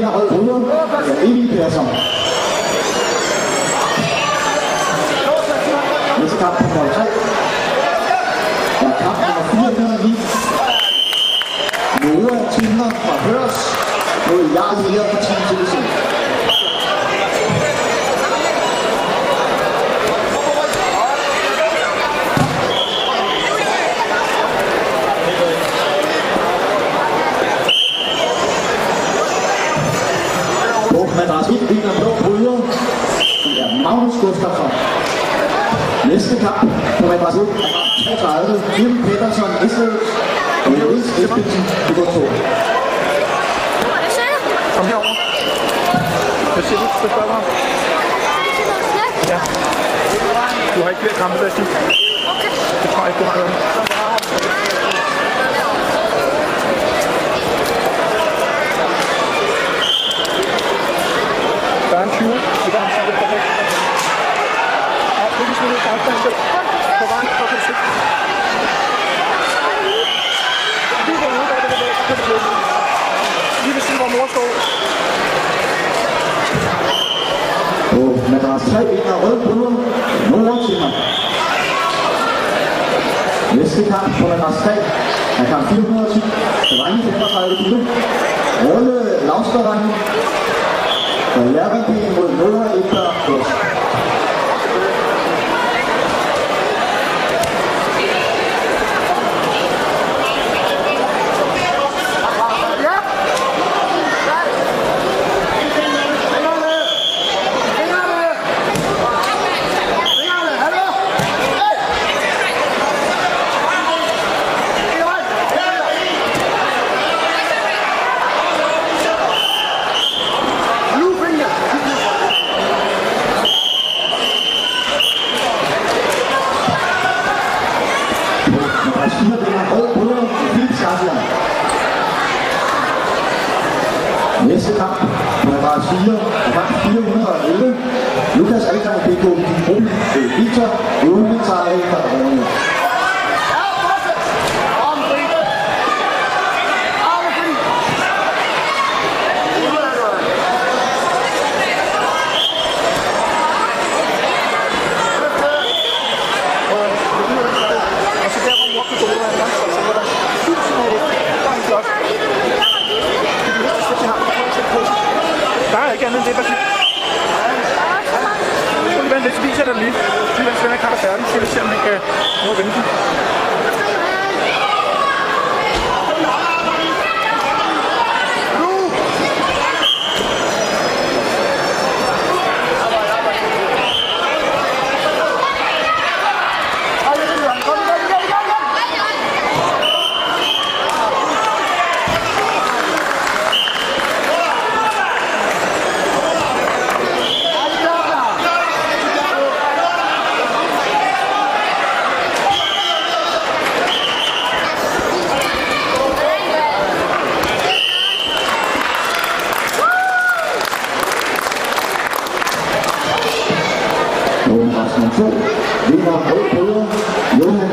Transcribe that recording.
vinder rød bryder. Det er Emil Persson. Næste kamp på hold 3. Og kamp nummer 409. Noah Tindler fra Hørs mod Jarl Eger fra Team Tilsen. På madras 1 vinder blå bryder. Det er Magnus Gustafsson. Næste kamp på madras 1 er 32. Kim Pettersson Israel og Joris Esbensen på går 2. Kom herover. Hvad siger du? Du spørge mig? Ja. Du har ikke flere kampe, jeg sige. Det tror jeg ikke, du har. Der er en 20. Vi kan sige det perfekt. Og det er sådan. På vejen, så kan du se. Lige derude, der er det der, så kan du. Lige ved siden, hvor mor står. På madras 3 vinder rød bryder. Nora Timmer. Næste kamp på madras 3 er kamp 410. Drenge 35 kilo. Rolle Lavsbergvangen. The 11th team was Nura Ibrahim. Næste kamp på madras 4 er kamp 411. Lukas Alexander P.K. Gruppen Victor Uden Tarek fra Drone. Og så der, hvor mor kan gå ud af en så var der tusind af det. Der er en flot. Det er det højeste, de har. Der er ikke andet end det, der siger. Nu vente lidt, så viser jeg dig lige. Lige mens Svend ikke har er færdig, så vi se, om vi kan nå at vente den. ลงมาทางชุดดีมาเขาเพื่อ